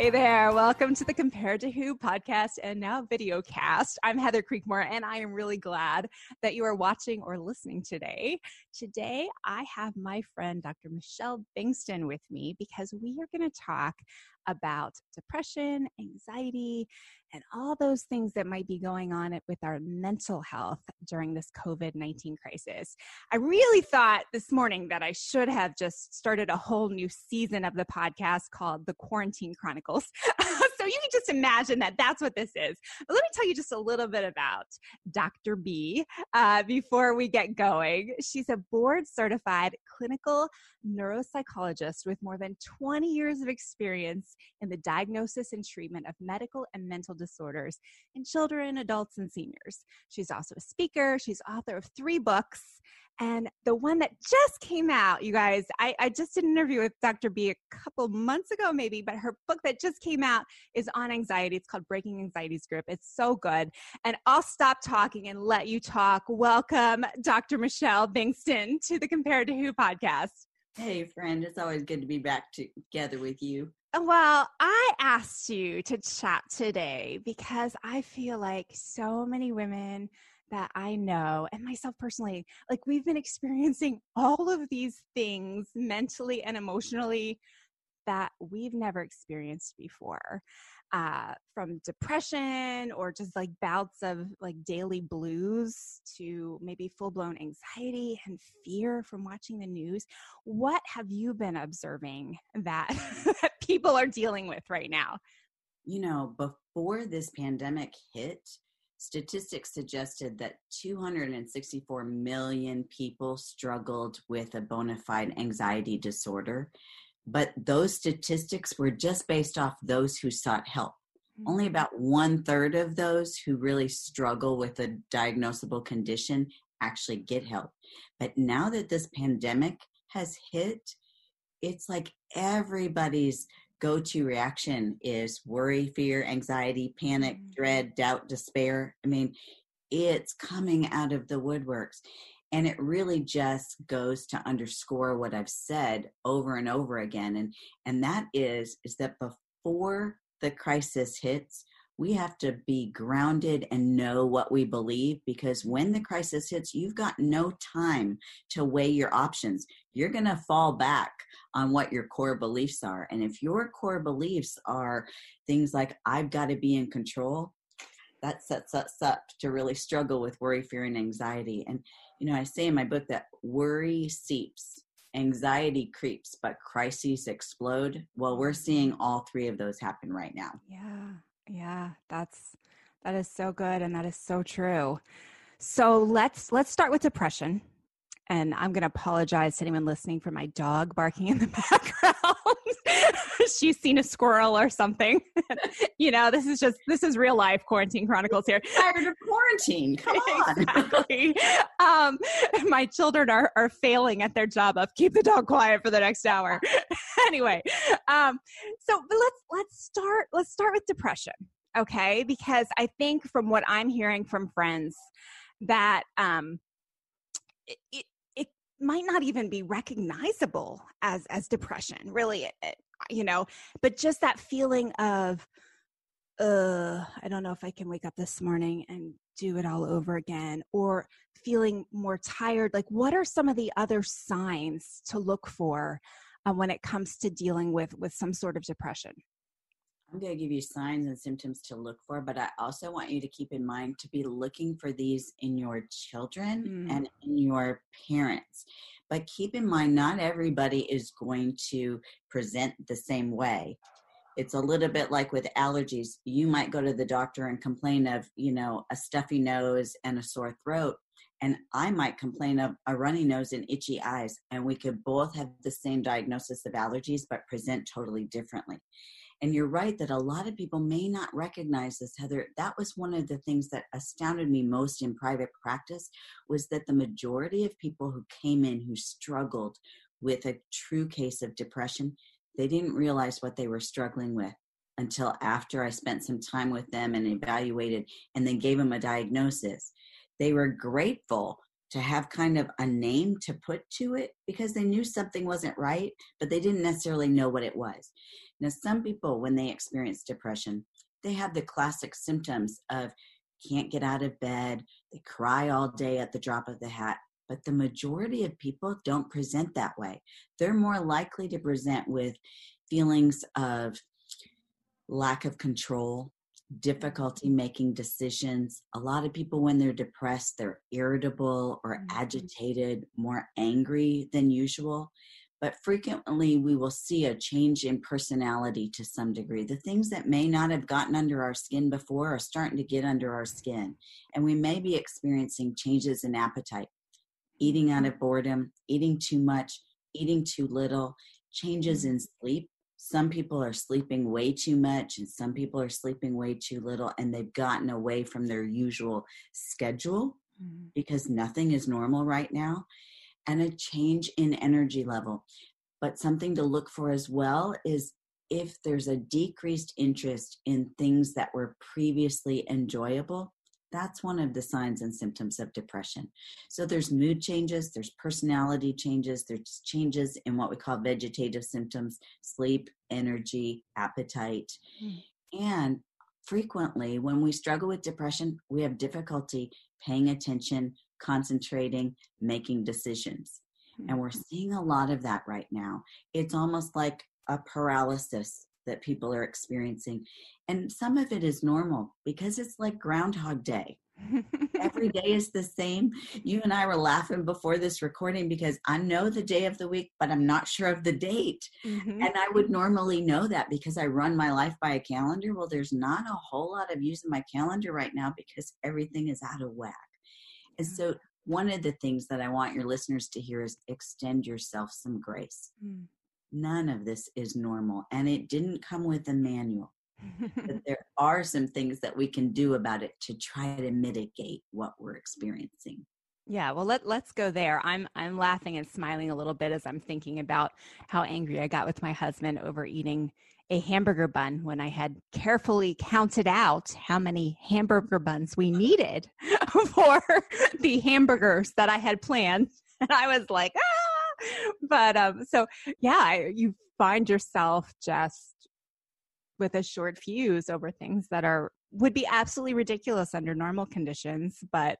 Hey there, welcome to the Compared to Who podcast and now video cast. I'm Heather Creekmore and I am really glad that you are watching or listening today. Today, I have my friend Dr. Michelle Bengtson with me because we are going to talk about depression, anxiety, and all those things that might be going on with our mental health during this COVID 19 crisis. I really thought this morning that I should have just started a whole new season of the podcast called The Quarantine Chronicles. so you can just imagine that that's what this is. But let me tell you just a little bit about Dr. B uh, before we get going. She's a board certified clinical neuropsychologist with more than 20 years of experience in the diagnosis and treatment of medical and mental disorders in children, adults, and seniors. She's also a speaker, she's author of three books. And the one that just came out, you guys, I, I, just did an interview with Dr. B a couple months ago, maybe, but her book that just came out is on anxiety. It's called Breaking Anxiety's Grip. It's so good. And I'll stop talking and let you talk. Welcome, Dr. Michelle Bengtson, to the Compared to Who podcast. Hey, friend, it's always good to be back together with you. Well, I asked you to chat today because I feel like so many women that I know and myself personally, like we've been experiencing all of these things mentally and emotionally that we've never experienced before uh, from depression or just like bouts of like daily blues to maybe full blown anxiety and fear from watching the news. What have you been observing that, that people are dealing with right now? You know, before this pandemic hit, statistics suggested that 264 million people struggled with a bona fide anxiety disorder but those statistics were just based off those who sought help. Mm-hmm. Only about one third of those who really struggle with a diagnosable condition actually get help. But now that this pandemic has hit, it's like everybody's go to reaction is worry, fear, anxiety, panic, mm-hmm. dread, doubt, despair. I mean, it's coming out of the woodworks and it really just goes to underscore what i've said over and over again and and that is is that before the crisis hits we have to be grounded and know what we believe because when the crisis hits you've got no time to weigh your options you're going to fall back on what your core beliefs are and if your core beliefs are things like i've got to be in control that sets us up to really struggle with worry fear and anxiety and you know, I say in my book that worry seeps, anxiety creeps, but crises explode. Well, we're seeing all three of those happen right now. Yeah. Yeah. That's, that is so good. And that is so true. So let's, let's start with depression. And I'm going to apologize to anyone listening for my dog barking in the background. she's seen a squirrel or something. you know, this is just this is real life quarantine chronicles here. Tired of quarantine. Come on. Exactly. um, my children are are failing at their job of keep the dog quiet for the next hour. anyway, um, so but let's let's start let's start with depression, okay? Because I think from what I'm hearing from friends that um, it, might not even be recognizable as as depression really you know, but just that feeling of, uh, I don't know if I can wake up this morning and do it all over again, or feeling more tired. Like, what are some of the other signs to look for uh, when it comes to dealing with with some sort of depression I'm going to give you signs and symptoms to look for, but I also want you to keep in mind to be looking for these in your children mm. and in your parents. But keep in mind, not everybody is going to present the same way. It's a little bit like with allergies. You might go to the doctor and complain of, you know, a stuffy nose and a sore throat. And I might complain of a runny nose and itchy eyes. And we could both have the same diagnosis of allergies, but present totally differently. And you're right that a lot of people may not recognize this, Heather. That was one of the things that astounded me most in private practice was that the majority of people who came in who struggled with a true case of depression, they didn't realize what they were struggling with until after I spent some time with them and evaluated and then gave them a diagnosis. They were grateful to have kind of a name to put to it because they knew something wasn't right, but they didn't necessarily know what it was. Now, some people, when they experience depression, they have the classic symptoms of can't get out of bed, they cry all day at the drop of the hat. But the majority of people don't present that way. They're more likely to present with feelings of lack of control, difficulty making decisions. A lot of people, when they're depressed, they're irritable or mm-hmm. agitated, more angry than usual but frequently we will see a change in personality to some degree. The things that may not have gotten under our skin before are starting to get under our skin, and we may be experiencing changes in appetite, eating out of boredom, eating too much, eating too little, changes in sleep. Some people are sleeping way too much, and some people are sleeping way too little, and they've gotten away from their usual schedule mm-hmm. because nothing is normal right now and a change in energy level. But something to look for as well is if there's a decreased interest in things that were previously enjoyable, that's one of the signs and symptoms of depression. So there's mood changes, there's personality changes, there's changes in what we call vegetative symptoms sleep, energy, appetite. Mm. And frequently, when we struggle with depression, we have difficulty paying attention concentrating, making decisions. And we're mm-hmm. seeing a lot of that right now. It's almost like a paralysis that people are experiencing. And some of it is normal because it's like Groundhog Day. Every day is the same. You and I were laughing before this recording because I know the day of the week, but I'm not sure of the date. Mm-hmm. And I would normally know that because I run my life by a calendar. Well, there's not a whole lot of use in my calendar right now because everything is out of whack. And so, one of the things that I want your listeners to hear is extend yourself some grace. Mm. None of this is normal, and it didn't come with a manual. but there are some things that we can do about it to try to mitigate what we're experiencing. Yeah, well let let's go there. I'm I'm laughing and smiling a little bit as I'm thinking about how angry I got with my husband over eating a hamburger bun when I had carefully counted out how many hamburger buns we needed for the hamburgers that I had planned. And I was like, ah! But um, so yeah, you find yourself just with a short fuse over things that are would be absolutely ridiculous under normal conditions, but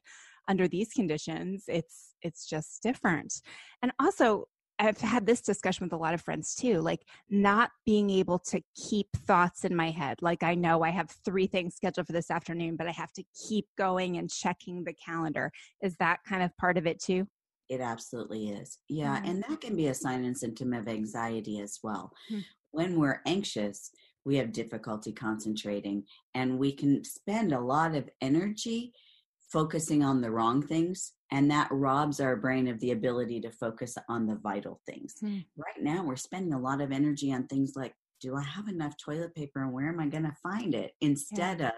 under these conditions, it's it's just different. And also, I've had this discussion with a lot of friends too, like not being able to keep thoughts in my head. Like I know I have three things scheduled for this afternoon, but I have to keep going and checking the calendar. Is that kind of part of it too? It absolutely is. Yeah. Mm-hmm. And that can be a sign and symptom of anxiety as well. Mm-hmm. When we're anxious, we have difficulty concentrating and we can spend a lot of energy focusing on the wrong things and that robs our brain of the ability to focus on the vital things. Mm. Right now, we're spending a lot of energy on things like, do I have enough toilet paper and where am I going to find it? Instead yeah. of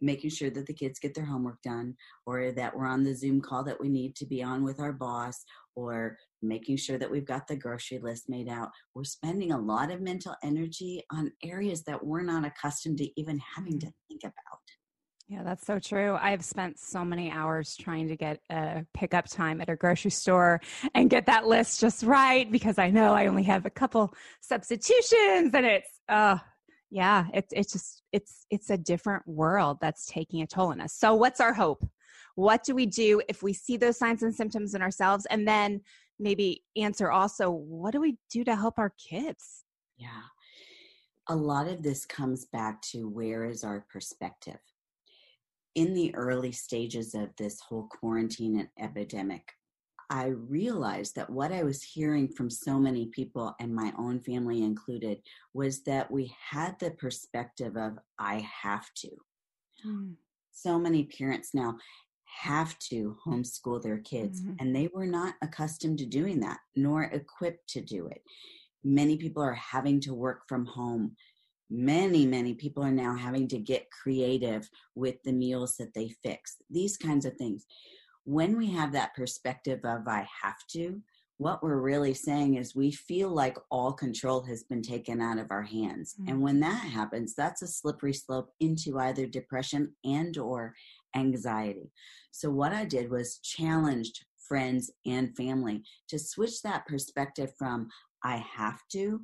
making sure that the kids get their homework done or that we're on the Zoom call that we need to be on with our boss or making sure that we've got the grocery list made out. We're spending a lot of mental energy on areas that we're not accustomed to even having to think about. Yeah, that's so true. I've spent so many hours trying to get a pickup time at a grocery store and get that list just right because I know I only have a couple substitutions and it's uh yeah, it's it's just it's it's a different world that's taking a toll on us. So what's our hope? What do we do if we see those signs and symptoms in ourselves and then maybe answer also what do we do to help our kids? Yeah. A lot of this comes back to where is our perspective? In the early stages of this whole quarantine and epidemic, I realized that what I was hearing from so many people, and my own family included, was that we had the perspective of, I have to. Mm. So many parents now have to homeschool their kids, mm-hmm. and they were not accustomed to doing that, nor equipped to do it. Many people are having to work from home. Many, many people are now having to get creative with the meals that they fix, these kinds of things when we have that perspective of I have to, what we're really saying is we feel like all control has been taken out of our hands. Mm-hmm. And when that happens, that's a slippery slope into either depression and or anxiety. So what I did was challenged friends and family to switch that perspective from I have to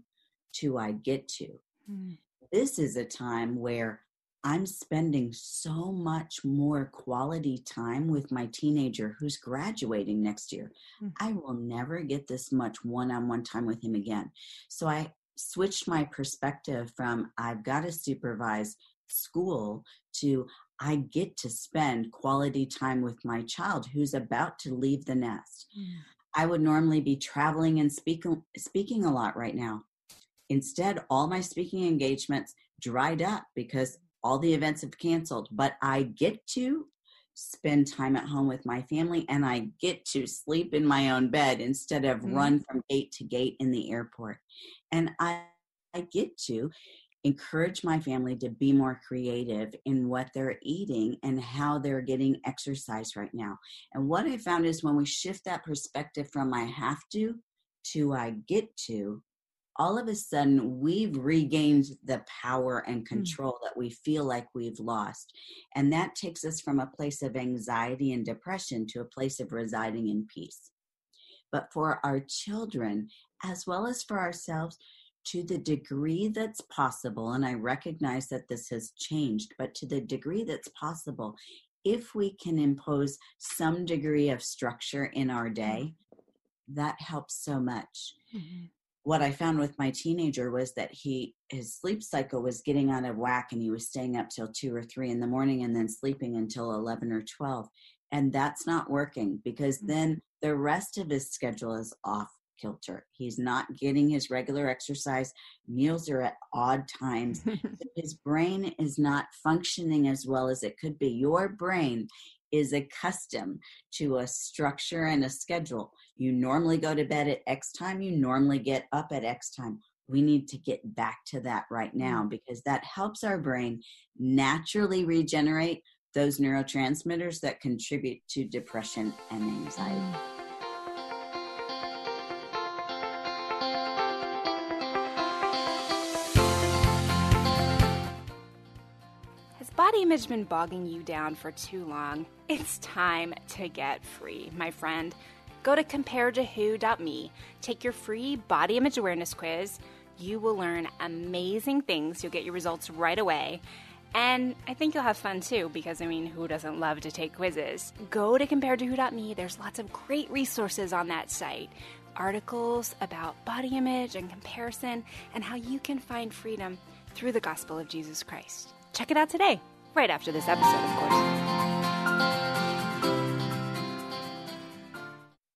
to I get to. Mm-hmm. This is a time where I'm spending so much more quality time with my teenager who's graduating next year. Mm-hmm. I will never get this much one on one time with him again. So I switched my perspective from I've got to supervise school to I get to spend quality time with my child who's about to leave the nest. Mm-hmm. I would normally be traveling and speaking speaking a lot right now. Instead, all my speaking engagements dried up because all the events have canceled, but I get to spend time at home with my family and I get to sleep in my own bed instead of mm-hmm. run from gate to gate in the airport. And I, I get to encourage my family to be more creative in what they're eating and how they're getting exercise right now. And what I found is when we shift that perspective from I have to to I get to, all of a sudden we've regained the power and hmm. control mm. that we feel like we've lost. And that takes us from a place of anxiety and depression to a place of residing in peace. But for our children, as well as for ourselves, to the degree that's possible, and I recognize that this has changed, but to the degree that's possible, if we can impose some degree of structure in our day, that helps so much. Mm-hmm what I found with my teenager was that he his sleep cycle was getting out of whack and he was staying up till 2 or 3 in the morning and then sleeping until 11 or 12 and that's not working because mm. then the rest of his schedule is off kilter. He's not getting his regular exercise. Meals are at odd times. His brain is not functioning as well as it could be. Your brain is accustomed to a structure and a schedule. You normally go to bed at X time, you normally get up at X time. We need to get back to that right now mm. because that helps our brain naturally regenerate those neurotransmitters that contribute to depression and anxiety. Image been bogging you down for too long? It's time to get free, my friend. Go to comparetowho.me, take your free body image awareness quiz. You will learn amazing things. You'll get your results right away. And I think you'll have fun too, because I mean, who doesn't love to take quizzes? Go to comparetowho.me. There's lots of great resources on that site. Articles about body image and comparison, and how you can find freedom through the gospel of Jesus Christ. Check it out today right after this episode, of course.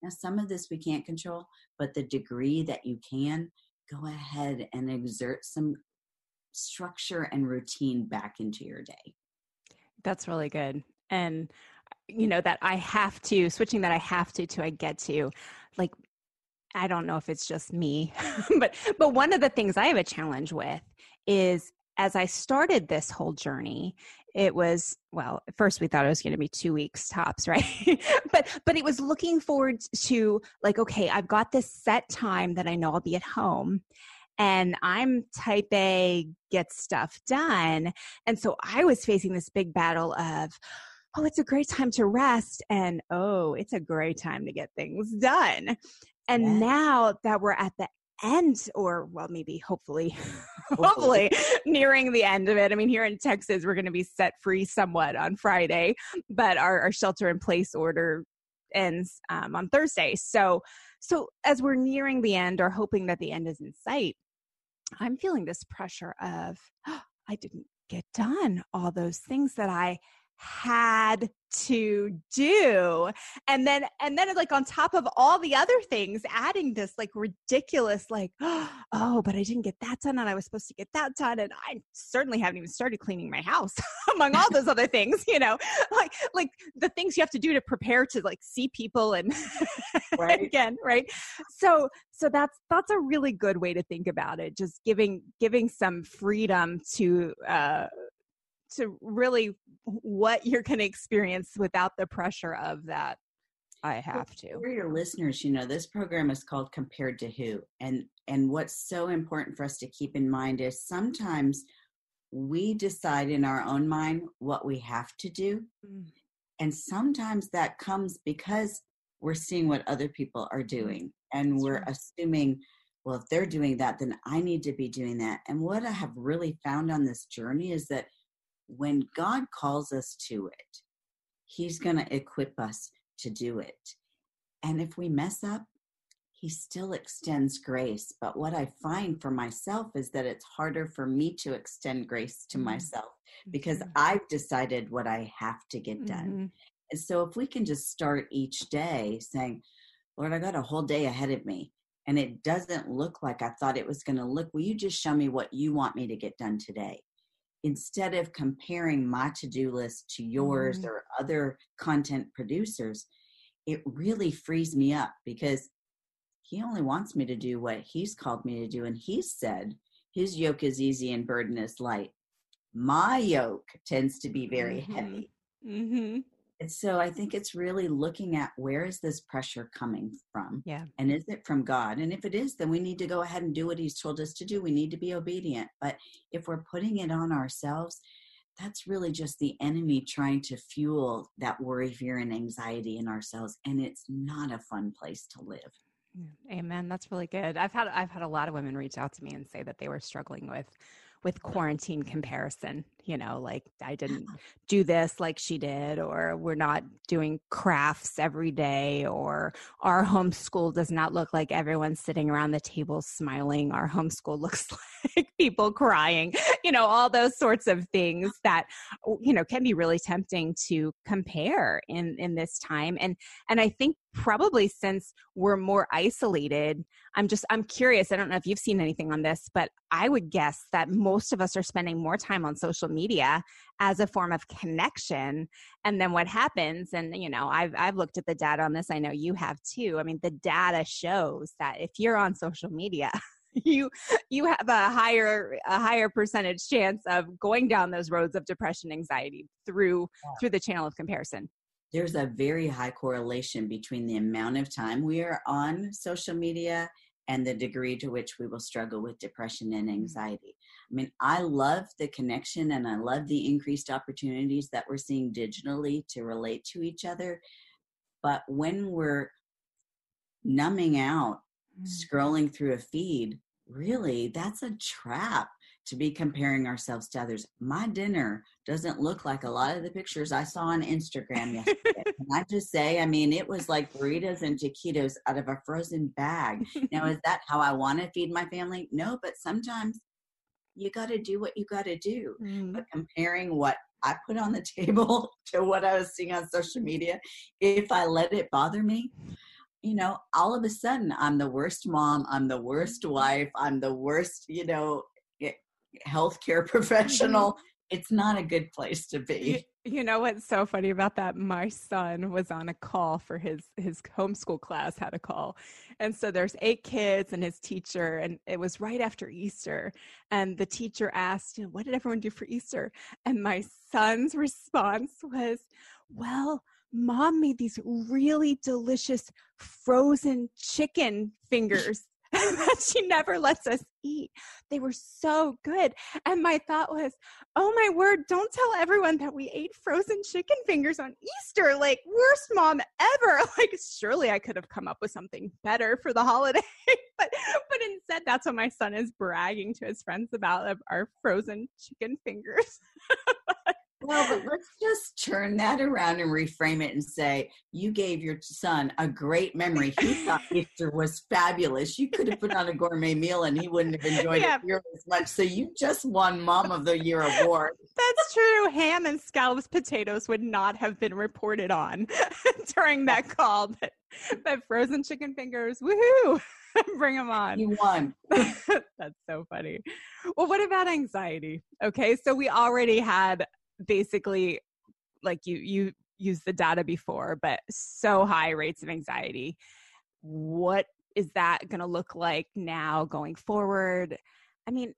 Now, some of this we can't control, but the degree that you can, go ahead and exert some structure and routine back into your day. That's really good. And, you know, that I have to, switching that I have to to I get to, like, I don't know if it's just me, but but one of the things I have a challenge with is as I started this whole journey it was well at first we thought it was going to be two weeks tops right? But but it was looking forward to like okay i've got this set time that i know i'll be at home and i'm type a get stuff done. And so i was facing this big battle of oh it's a great time to rest and oh it's a great time to get things done. And yeah. now that we're at the end or well maybe hopefully hopefully nearing the end of it i mean here in texas we're going to be set free somewhat on friday but our, our shelter in place order ends um, on Thursday. So, so as we're nearing the end or hoping that the end is in sight, I'm feeling this pressure of, oh, I didn't get done all those things that I had to do. And then and then like on top of all the other things adding this like ridiculous like oh but i didn't get that done and i was supposed to get that done and i certainly haven't even started cleaning my house among all those other things you know? Like like the things you have to do to prepare to like see people and right. again right? So so that's that's a really good way to think about it just giving giving some freedom to uh to really what you're going to experience without the pressure of that i have to for your listeners you know this program is called compared to who and and what's so important for us to keep in mind is sometimes we decide in our own mind what we have to do mm. and sometimes that comes because we're seeing what other people are mm. doing and That's we're assuming well if they're doing that then i need to be doing that and what i have really found on this journey is that when God calls us to it, He's going to equip us to do it. And if we mess up, He still extends grace. But what I find for myself is that it's harder for me to extend grace to mm-hmm. myself because mm-hmm. I've decided what I have to get done. Mm-hmm. And so if we can just start each day saying, Lord, I got a whole day ahead of me and it doesn't look like I thought it was going to look. Will you just show me what you want me to get done today? Instead of comparing my to-do list to yours mm. or other content producers it really frees me up because he only wants me to do what he's called me to do and he said his yoke is easy and burden is light my yoke tends to be very mm-hmm. heavy mm-hmm. And so I think it's really looking at where is this pressure coming from? Yeah. And is it from God? And if it is, then we need to go ahead and do what He's told us to do. We need to be obedient. But if we're putting it on ourselves, that's really just the enemy trying to fuel that worry, fear, and anxiety in ourselves. And it's not a fun place to live. Amen. That's really good. I've had I've had a lot of women reach out to me and say that they were struggling with with quarantine comparison you know like i uh-huh. didn't do this like she did or we're not doing crafts every day or our homeschool does not look like everyone's sitting around the table smiling. Our homeschool looks like people crying you know all those sorts of things that you know can be really tempting to compare in in this time. And and i think probably since we're more isolated i'm just i'm curious i don't know if you've seen anything on this but i would guess that most of us are spending more time on social media as a form of connection and then what happens and you know i've i've looked at the data on this i know you have too i mean the data shows that if you're on social media you you have a higher a higher percentage chance of going down those roads of depression anxiety through yeah. through the channel of comparison there's a very high correlation between the amount of time we are on social media and the degree to which we will struggle with depression and mm-hmm. anxiety. I mean, I love the connection and I love the increased opportunities that we're seeing digitally to relate to each other. But when we're numbing out, mm. scrolling through a feed, really, that's a trap to be comparing ourselves to others. My dinner doesn't look like a lot of the pictures I saw on Instagram yesterday. Can I just say, I mean, it was like burritos and taquitos out of a frozen bag. now, is that how I want to feed my family? No, but sometimes you got to do what you got to do. Mm. But comparing what I put on the table to what I was seeing on social media, if I let it bother me, you know, all of a sudden I'm the worst mom, I'm the worst mm-hmm. wife, I'm the worst, you know, eh, healthcare mm-hmm. professional it's not a good place to be you know what's so funny about that? My son was on a call for his his homeschool class had a call. And so there's eight kids and his teacher and it was right after easter. And the teacher asked you know, what did everyone do for easter? And my son's response was well mom made these really delicious frozen chicken fingers she never lets us eat. They were so good. And my thought was, oh my word, don't tell everyone that we ate frozen chicken fingers on Easter. Like, worst mom ever. Like, surely I could have come up with something better for the holiday. but but instead, that's what my son is bragging to his friends about of our frozen chicken fingers. Well, but let's just turn that around and reframe it and say, you gave your son a great memory. He thought Easter was fabulous. You could have put on a gourmet meal and he wouldn't have enjoyed yeah. it nearly as much. So you just won Mom of the Year award. That's true. Ham and scallops potatoes would not have been reported on during that call, but, but frozen chicken fingers, woohoo! Bring them on. You won. That's so funny. Well, what about anxiety? Okay, so we already had basically like you you used the data before, but so high rates of anxiety. What is that going to look like now going forward? I mean,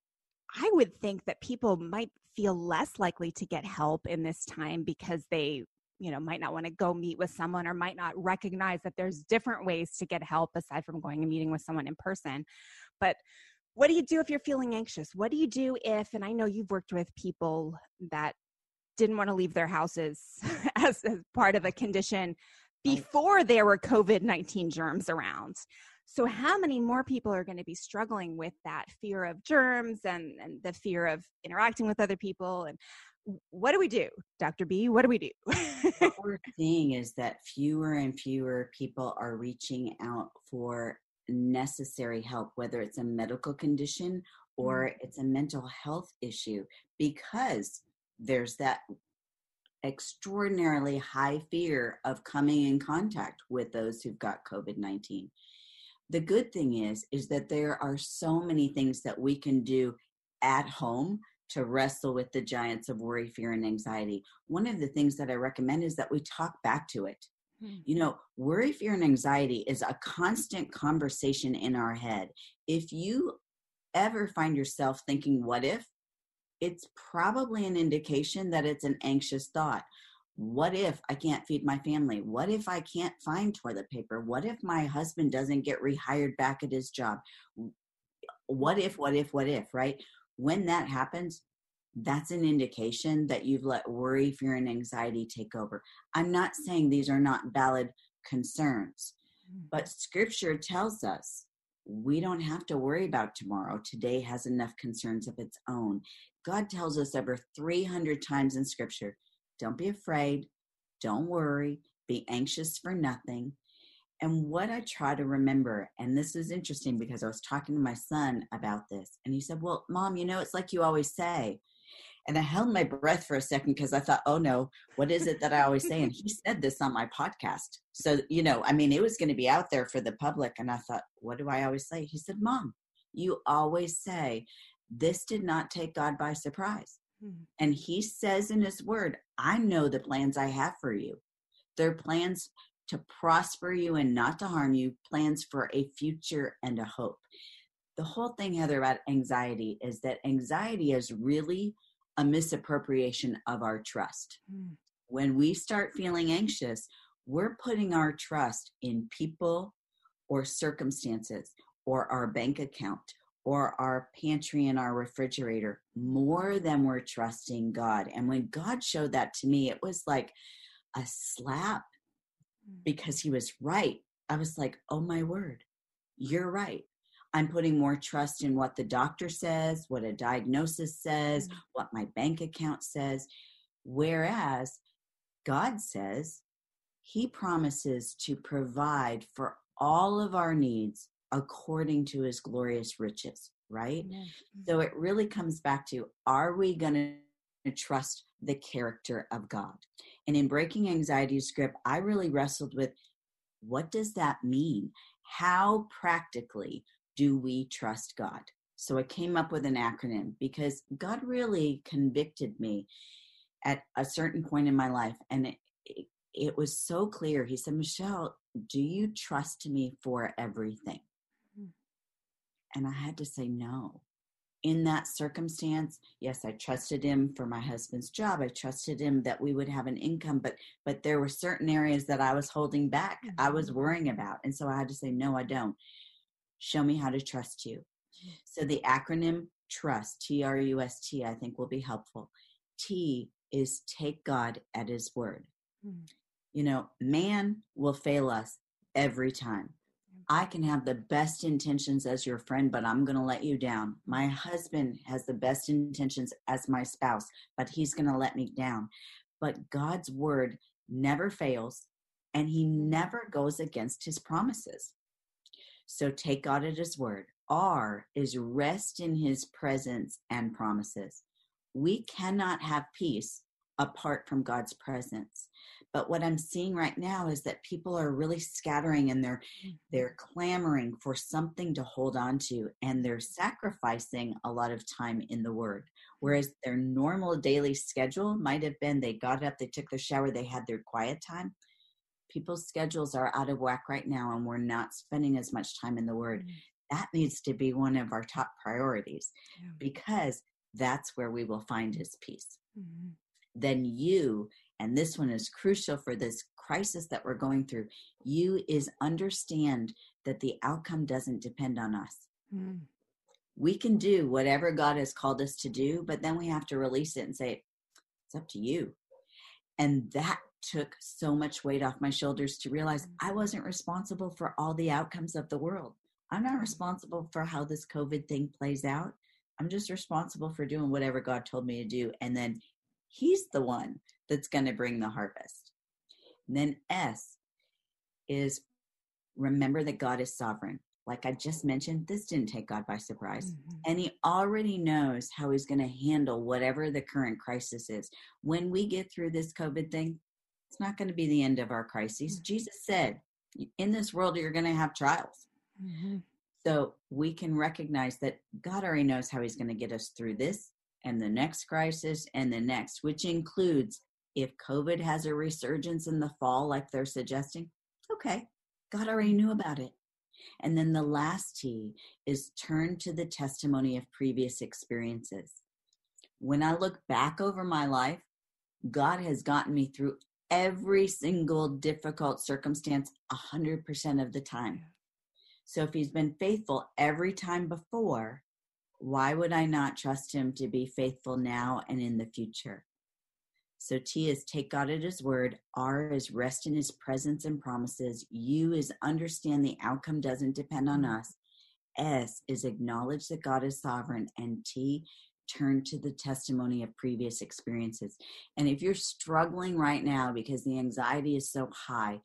I would think that people might feel less likely to get help in this time because they you know might not want to go meet with someone or might not recognize that there's different ways to get help aside from going and meeting with someone in person but what do you do if you're feeling anxious what do you do if and i know you've worked with people that didn't want to leave their houses as, as part of a condition before there were covid-19 germs around so how many more people are going to be struggling with that fear of germs and, and the fear of interacting with other people and what do we do, Dr. B? What do we do? what we're seeing is that fewer and fewer people are reaching out for necessary help, whether it's a medical condition or mm. it's a mental health issue, because there's that extraordinarily high fear of coming in contact with those who've got COVID-19. The good thing is is that there are so many things that we can do at home to wrestle with the giants of worry, fear, and anxiety. One of the things that I recommend is that we talk back to it. Hmm. You know, worry, fear, and anxiety is a constant conversation in our head. If you ever find yourself thinking, what if? It's probably an indication that it's an anxious thought. What if I can't feed my family? What if I can't find toilet paper? What if my husband doesn't get rehired back at his job? What if, what if, what if, right? when that happens, that's an indication that you've let worry, fear, and anxiety take over. I'm not saying these are not valid concerns, but mm-hmm. scripture tells us we don't have to worry about tomorrow. Today has enough concerns of its own. God tells us over 300 times in scripture don't be afraid, don't worry, be anxious for nothing. And what I try to remember, and this is interesting because I was talking to my son about this, and he said, Well, mom, you know, it's like you always say. And I held my breath for a second because I thought, oh no, what is it that I always say? And he said this on my podcast. So, you know, I mean, it was going to be out there for the public. And I thought, what do I always say? He said, Mom, you always say, this did not take God by surprise. Hmm. And he says in his word, I know the plans I have for you. They're plans to prosper you and not to harm you, plans for a future and a hope. The whole thing, Heather, about anxiety is that anxiety is really a misappropriation of our trust. Mm. When we start feeling anxious, we're putting our trust in people or circumstances or our bank account or our pantry and our refrigerator more than we're trusting God. And when God showed that to me, it was like a slap Mm. because he was right. I was like, oh my word, you're right. I'm putting more trust in what the doctor says, what a diagnosis says, mm-hmm. what my bank account says. Whereas God says he promises to provide for all of our needs according to his glorious riches, right? Mm-hmm. So it really comes back to are we going to trust the character of God? And in Breaking Anxiety's Grip, I really wrestled with what does that mean? How practically do we trust God? So I came up with an acronym because God really convicted me at a certain point in my life. And it, it, it was so clear. He said, Michelle, do you trust me for everything? And I had to say no. In that circumstance yes i trusted him for my husband's job. I trusted him that we would have an income but but there were certain areas that i was holding back mm-hmm. i was worrying about and so i had to say no i don't. Show me how to trust you. So the acronym trust t-r-u-s-t i think will be helpful. T is take god at his word. Mm-hmm. you know man will fail us every time I can have the best intentions as your friend, but I'm going to let you down. My husband has the best intentions as my spouse, but he's going to let me down. But God's word never fails and he never goes against his promises. So take God at his word. R is rest in his presence and promises. We cannot have peace apart from God's presence. But what I'm seeing right now is that people are really scattering and they're they're clamoring for something to hold on to and they're sacrificing a lot of time in the word. Whereas their normal daily schedule might have been they got up, they took their shower, they had their quiet time. People's schedules are out of whack right now and we're not spending as much time in the word. Mm-hmm. That needs to be one of our top priorities because that's where we will find his peace. Mm-hmm. Then you. And this one is crucial for this crisis that we're going through. You is understand that the outcome doesn't depend on us. Mm. we can do whatever god has called us to do but then we have to release it and say it's up to you. And that took so much weight off my shoulders to realize mm. i wasn't responsible for all the outcomes of the world. I'm not responsible for how this covid thing plays out. I'm just responsible for doing whatever god told me to do and then he's the one that's going to bring the harvest. And then S is remember that God is sovereign. Like I just mentioned, this didn't take God by surprise. Mm-hmm. And He already knows how He's going to handle whatever the current crisis is. When we get through this COVID thing, it's not going to be the end of our crises. Mm-hmm. Jesus said, in this world, you're going to have trials. Mm-hmm. So we can recognize that God already knows how He's going to get us through this and the next crisis and the next, which includes if COVID has a resurgence in the fall, like they're suggesting, okay, God already knew about it. And then the last T is turn to the testimony of previous experiences. When I look back over my life, God has gotten me through every single difficult circumstance 100% of the time. So if he's been faithful every time before, why would I not trust him to be faithful now and in the future? So T is take God at his word. R is rest in his presence and promises. U is understand the outcome doesn't depend on us. S is acknowledge that God is sovereign. And T, turn to the testimony of previous experiences. And if you're struggling right now because the anxiety is so high,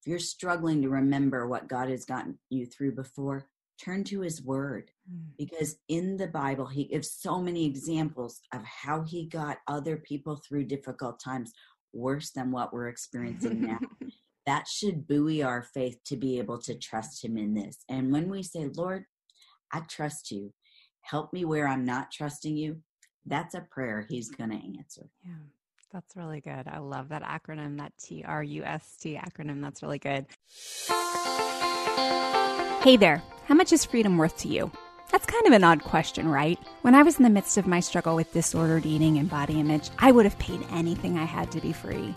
if you're struggling to remember what God has gotten you through before, turn to his word mm. Mm. because in the bible he gives so many examples of how he got other people through difficult times worse than what we're experiencing now that should buoy our faith to be able to trust him in this and when we say lord i trust you help me where i'm not trusting you that's a prayer he's mm-hmm. going to answer yeah that's really good. I love that acronym, that T R U S T acronym. That's really good. Hey there. How much is freedom worth to you? That's kind of an odd question, right? When I was in the midst of my struggle with disordered eating and body image, I would have paid anything I had to be free.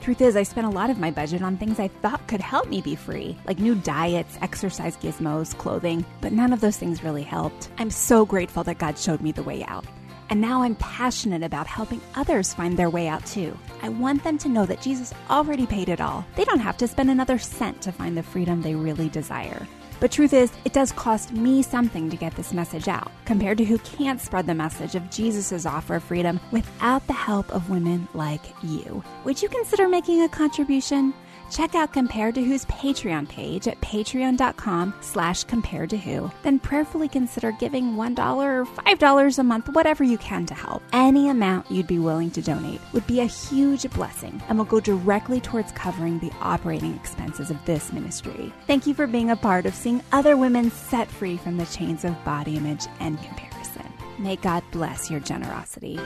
Truth is, I spent a lot of my budget on things I thought could help me be free, like new diets, exercise gizmos, clothing, but none of those things really helped. I'm so grateful that God showed me the way out. And now I'm passionate about helping others find their way out too. I want them to know that Jesus already paid it all. They don't have to spend another cent to find the freedom they really desire. But truth is, it does cost me something to get this message out, compared to who can't spread the message of Jesus' offer of freedom without the help of women like you. Would you consider making a contribution? Check out Compared to Who's Patreon page at patreon.com slash compared to who. Then prayerfully consider giving $1 or $5 a month, whatever you can to help. Any amount you'd be willing to donate would be a huge blessing and will go directly towards covering the operating expenses of this ministry. Thank you for being a part of seeing other women set free from the chains of body image and comparison. May God bless your generosity.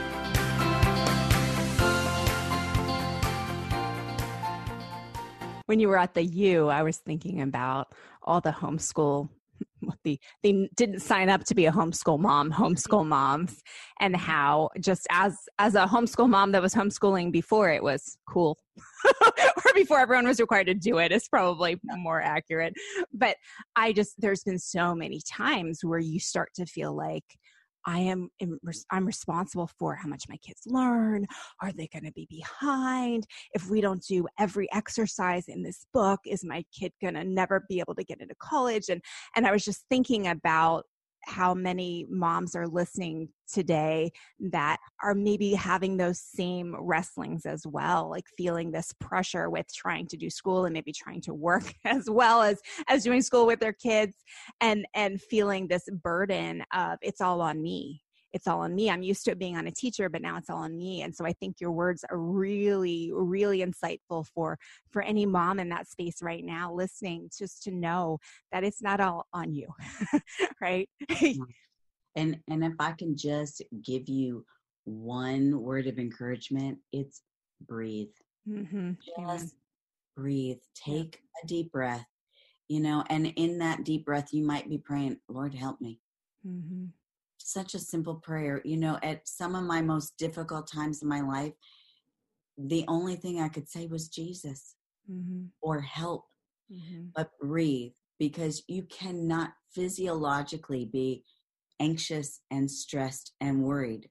When you were at the U, I was thinking about all the homeschool the they didn't sign up to be a homeschool mom mm-hmm. homeschool moms and how just as as a homeschool mom that was homeschooling before it was cool. Or before everyone was required to do it is probably more accurate. But i just there's been so many times where you start to feel like I am I'm responsible for how much my kids learn. Are they going to be behind? If we don't do every exercise in this book, is my kid going to never be able to get into college? And and I was just thinking about how many moms are listening today that are maybe having those same wrestlings as well like feeling this pressure with trying to do school and maybe trying to work as well as as doing school with their kids and and feeling this burden of it's all on me it's all on me. I'm used to it being on a teacher, but now it's all on me. And so I think your words are really, really insightful for for any mom in that space right now listening, just to know that it's not all on you, right? and and if I can just give you one word of encouragement, it's breathe. Mm-hmm. Just Amen. breathe. Take a deep breath. You know, and in that deep breath, you might be praying, Lord, help me. Mm-hmm such a simple prayer. You know, at some of my most difficult times in my life, the only thing I could say was Jesus mm-hmm. or help, mm-hmm. but breathe because you cannot physiologically be anxious and stressed and worried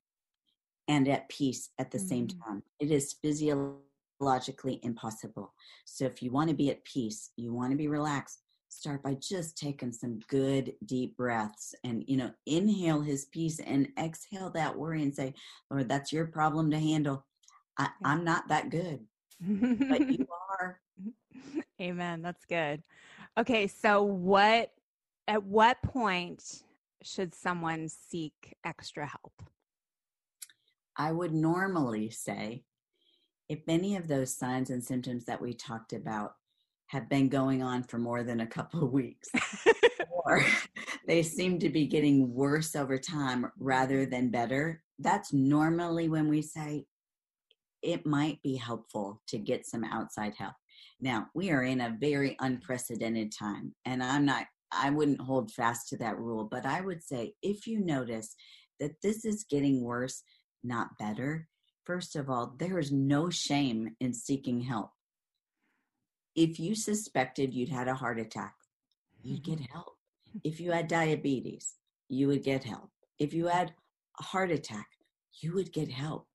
and at peace at the mm-hmm. same time. It is physiologically impossible. So if you want to be at peace, you want to be relaxed, start by just taking some good deep breaths and you know inhale his peace and exhale that worry and say lord that's your problem to handle. I, i'm not that good. But you are. Amen that's good. Okay so what at what point should someone seek extra help? I would normally say if any of those signs and symptoms that we talked about have been going on for more than a couple of weeks. or they seem to be getting worse over time rather than better. That's normally when we say it might be helpful to get some outside help. Now, we are in a very unprecedented time, and I'm not, I wouldn't hold fast to that rule, but I would say if you notice that this is getting worse, not better, first of all, there is no shame in seeking help if you suspected you'd had a heart attack, you'd get mm-hmm. help. If you had diabetes, you would get help. If you had a heart attack, you would get help.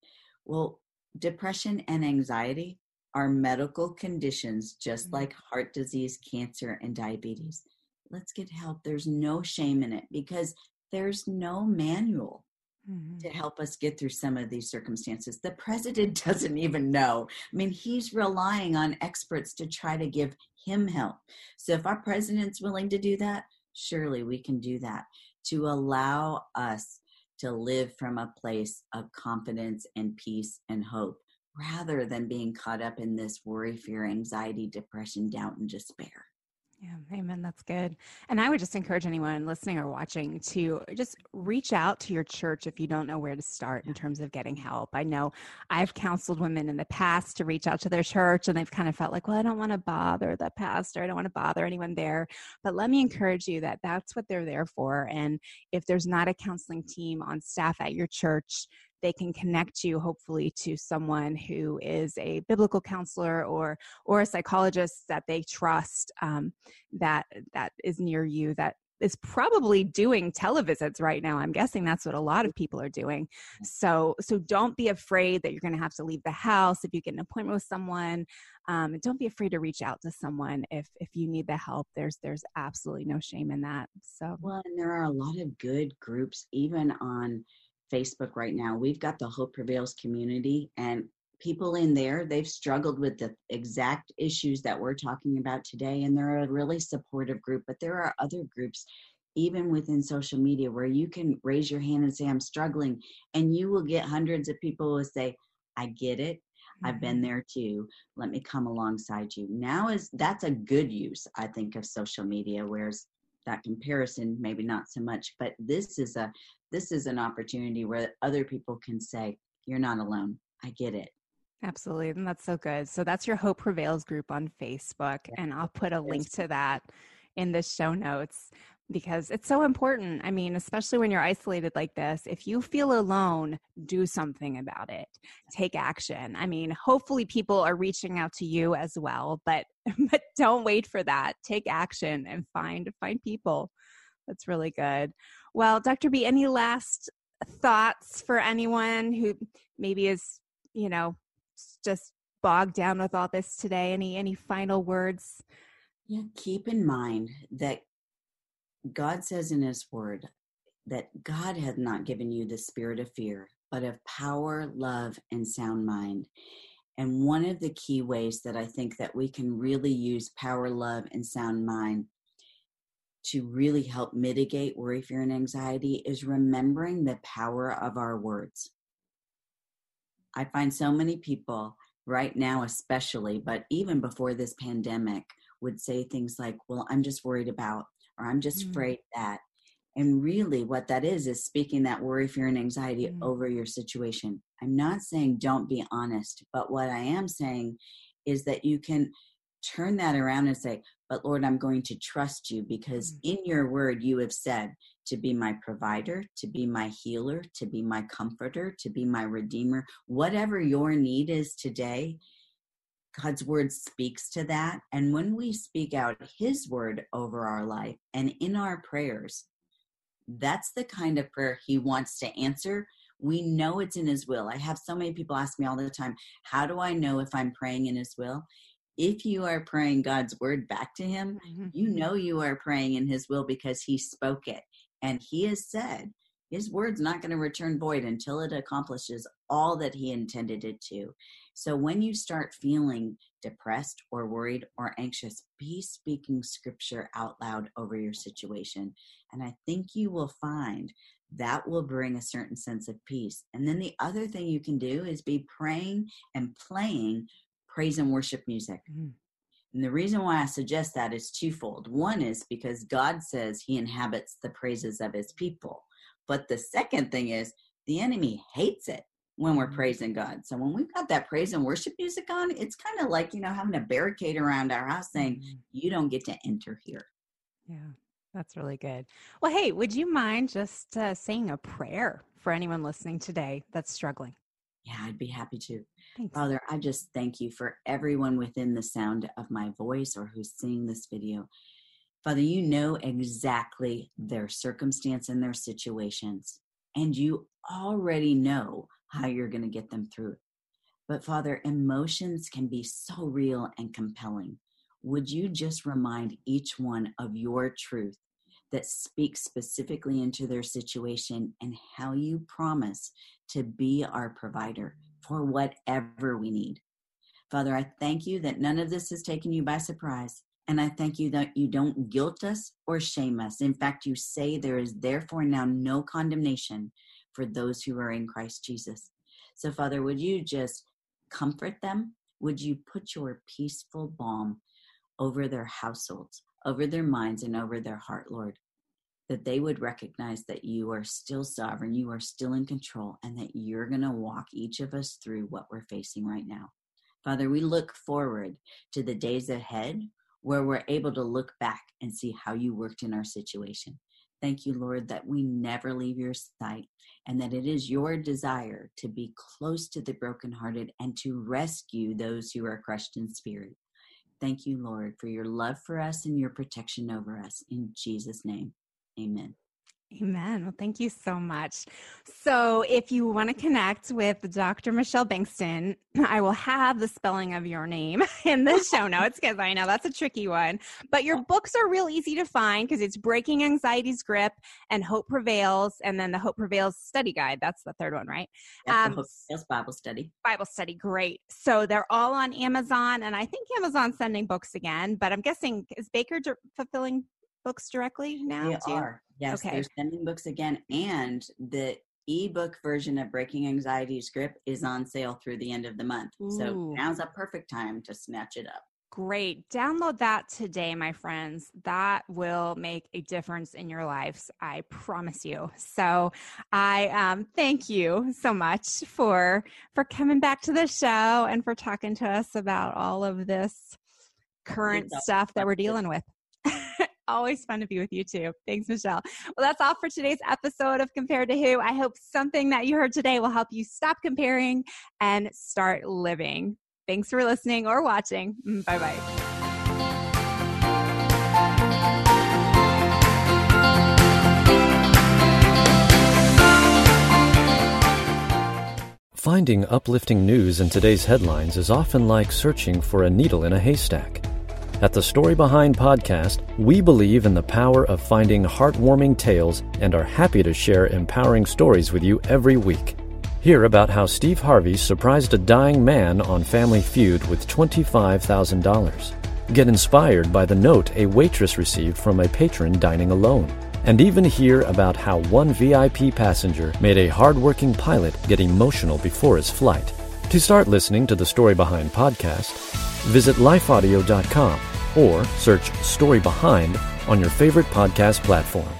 Well, depression and anxiety are medical conditions just mm-hmm. like heart disease, cancer, and diabetes. Let's get help. There's no shame in it because there's no manual mm-hmm. to help us get through some of these circumstances. The president doesn't even know. I mean, he's relying on experts to try to give him help. So if our president's willing to do that, surely we can do that to allow us to live from a place of confidence and peace and hope rather than being caught up in this worry, fear, anxiety, depression, doubt, and despair. Yeah, amen. That's good. And I would just encourage anyone listening or watching to just reach out to your church if you don't know where to start in terms of getting help. I know I've counseled women in the past to reach out to their church and they've kind of felt like, well, I don't want to bother the pastor. I don't want to bother anyone there. But let me encourage you that that's what they're there for. And if there's not a counseling team on staff at your church, they can connect you hopefully to someone who is a biblical counselor or or a psychologist that they trust um, that that is near you that is probably doing televisits right now. I'm guessing that's what a lot of people are doing. So so don't be afraid that you're going to have to leave the house if you get an appointment with someone. Um, don't be afraid to reach out to someone if if you need the help. There's there's absolutely no shame in that. So well and there are a lot of good groups even on Facebook right now. We've got the Hope Prevails community, and people in there, they've struggled with the exact issues that we're talking about today, and they're a really supportive group. But there are other groups, even within social media, where you can raise your hand and say, I'm struggling, and you will get hundreds of people who say, I get it. I've been mm-hmm. there too. Let me come alongside you. Now is that's a good use, I think, of social media. Whereas that comparison maybe not so much but this is a this is an opportunity where other people can say you're not alone. I get it. Absolutely and that's so good. So that's your hope prevails group on facebook and i'll put a link to that in the show notes because it's so important. I mean, especially when you're isolated like this, if you feel alone, do something about it. Take action. I mean, hopefully people are reaching out to you as well, but but don't wait for that. Take action and find find people. That's really good. Well, Dr. B, any last thoughts for anyone who maybe is, you know, just bogged down with all this today? Any any final words? Yeah, keep in mind that God says in his word that God hath not given you the spirit of fear, but of power, love, and sound mind. And one of the key ways that I think that we can really use power, love, and sound mind to really help mitigate worry, fear, and anxiety is remembering the power of our words. I find so many people right now, especially, but even before this pandemic, would say things like, Well, I'm just worried about, or I'm just mm. afraid that. And really, what that is, is speaking that worry, fear, and anxiety mm. over your situation. I'm not saying don't be honest, but what I am saying is that you can turn that around and say, But Lord, I'm going to trust you because mm. in your word you have said to be my provider, to be my healer, to be my comforter, to be my redeemer. Whatever your need is today, God's word speaks to that. And when we speak out his word over our life and in our prayers, that's the kind of prayer he wants to answer. We know it's in his will. I have so many people ask me all the time, How do I know if I'm praying in his will? If you are praying God's word back to him, mm-hmm. you know you are praying in his will because he spoke it. And he has said, his word's not going to return void until it accomplishes all that he intended it to. So when you start feeling depressed or worried or anxious, be speaking scripture out loud over your situation. And I think you will find that will bring a certain sense of peace. And then the other thing you can do is be praying and playing praise and worship music. Mm-hmm. And the reason why I suggest that is twofold. One is because God says he inhabits the praises of his people. But the second thing is the enemy hates it when we're praising God. So when we've got that praise and worship music on, it's kind of like, you know, having a barricade around our house saying, mm-hmm. you don't get to enter here. Yeah, that's really good. Well, hey, would you mind just uh, saying a prayer for anyone listening today that's struggling? Yeah, I'd be happy to. Thanks. Father, I just thank you for everyone within the sound of my voice or who's seeing this video. Father, you know exactly their circumstance and their situations, and you already know how you're going to get them through. But Father, emotions can be so real and compelling. Would you just remind each one of your truth that speaks specifically into their situation and how you promise to be our provider for whatever we need? Father, I thank you that none of this has taken you by surprise. And I thank you that you don't guilt us or shame us. In fact, you say there is therefore now no condemnation for those who are in Christ Jesus. So, Father, would you just comfort them? Would you put your peaceful balm over their households, over their minds, and over their heart, Lord? That they would recognize that you are still sovereign, you are still in control, and that you're going to walk each of us through what we're facing right now. Father, we look forward to the days ahead where we're able to look back and see how you worked in our situation. Thank you, Lord, that we never leave your sight and that it is your desire to be close to the brokenhearted and to rescue those who are crushed in spirit. Thank you, Lord, for your love for us and your protection over us. In Jesus' name, amen. Amen. Well, thank you so much. So, if you want to connect with Dr. Michelle Bengtson, I will have the spelling of your name in the show notes because I know that's a tricky one. But your books are real easy to find because it's Breaking Anxiety's Grip and Hope Prevails, and then the Hope Prevails Study Guide. That's the third one, right? That's um, Hope Prevails Bible Study. Bible Study, great. So, they're all on Amazon, and I think Amazon's sending books again, but I'm guessing is Baker fulfilling books directly now? They are. Yes, okay. they're sending books again, and the ebook version of Breaking Anxiety's Grip is on sale through the end of the month. Ooh. So now's a perfect time to snatch it up. Great. Download that today, my friends. That will make a difference in your lives. I promise you. So I um, thank you so much for for coming back to the show and for talking to us about all of this current stuff that we're dealing with. Always fun to be with you too. Thanks, Michelle. Well, that's all for today's episode of Compared to Who. I hope something that you heard today will help you stop comparing and start living. Thanks for listening or watching. Mm, bye bye. Finding uplifting news in today's headlines is often like searching for a needle in a haystack. At the Story Behind podcast, we believe in the power of finding heartwarming tales and are happy to share empowering stories with you every week. Hear about how Steve Harvey surprised a dying man on Family Feud with $25,000. Get inspired by the note a waitress received from a patron dining alone and even hear about how one VIP passenger made a hardworking pilot get emotional before his flight. To start listening to the Story Behind podcast, visit lifeaudio.com or search Story Behind on your favorite podcast platform.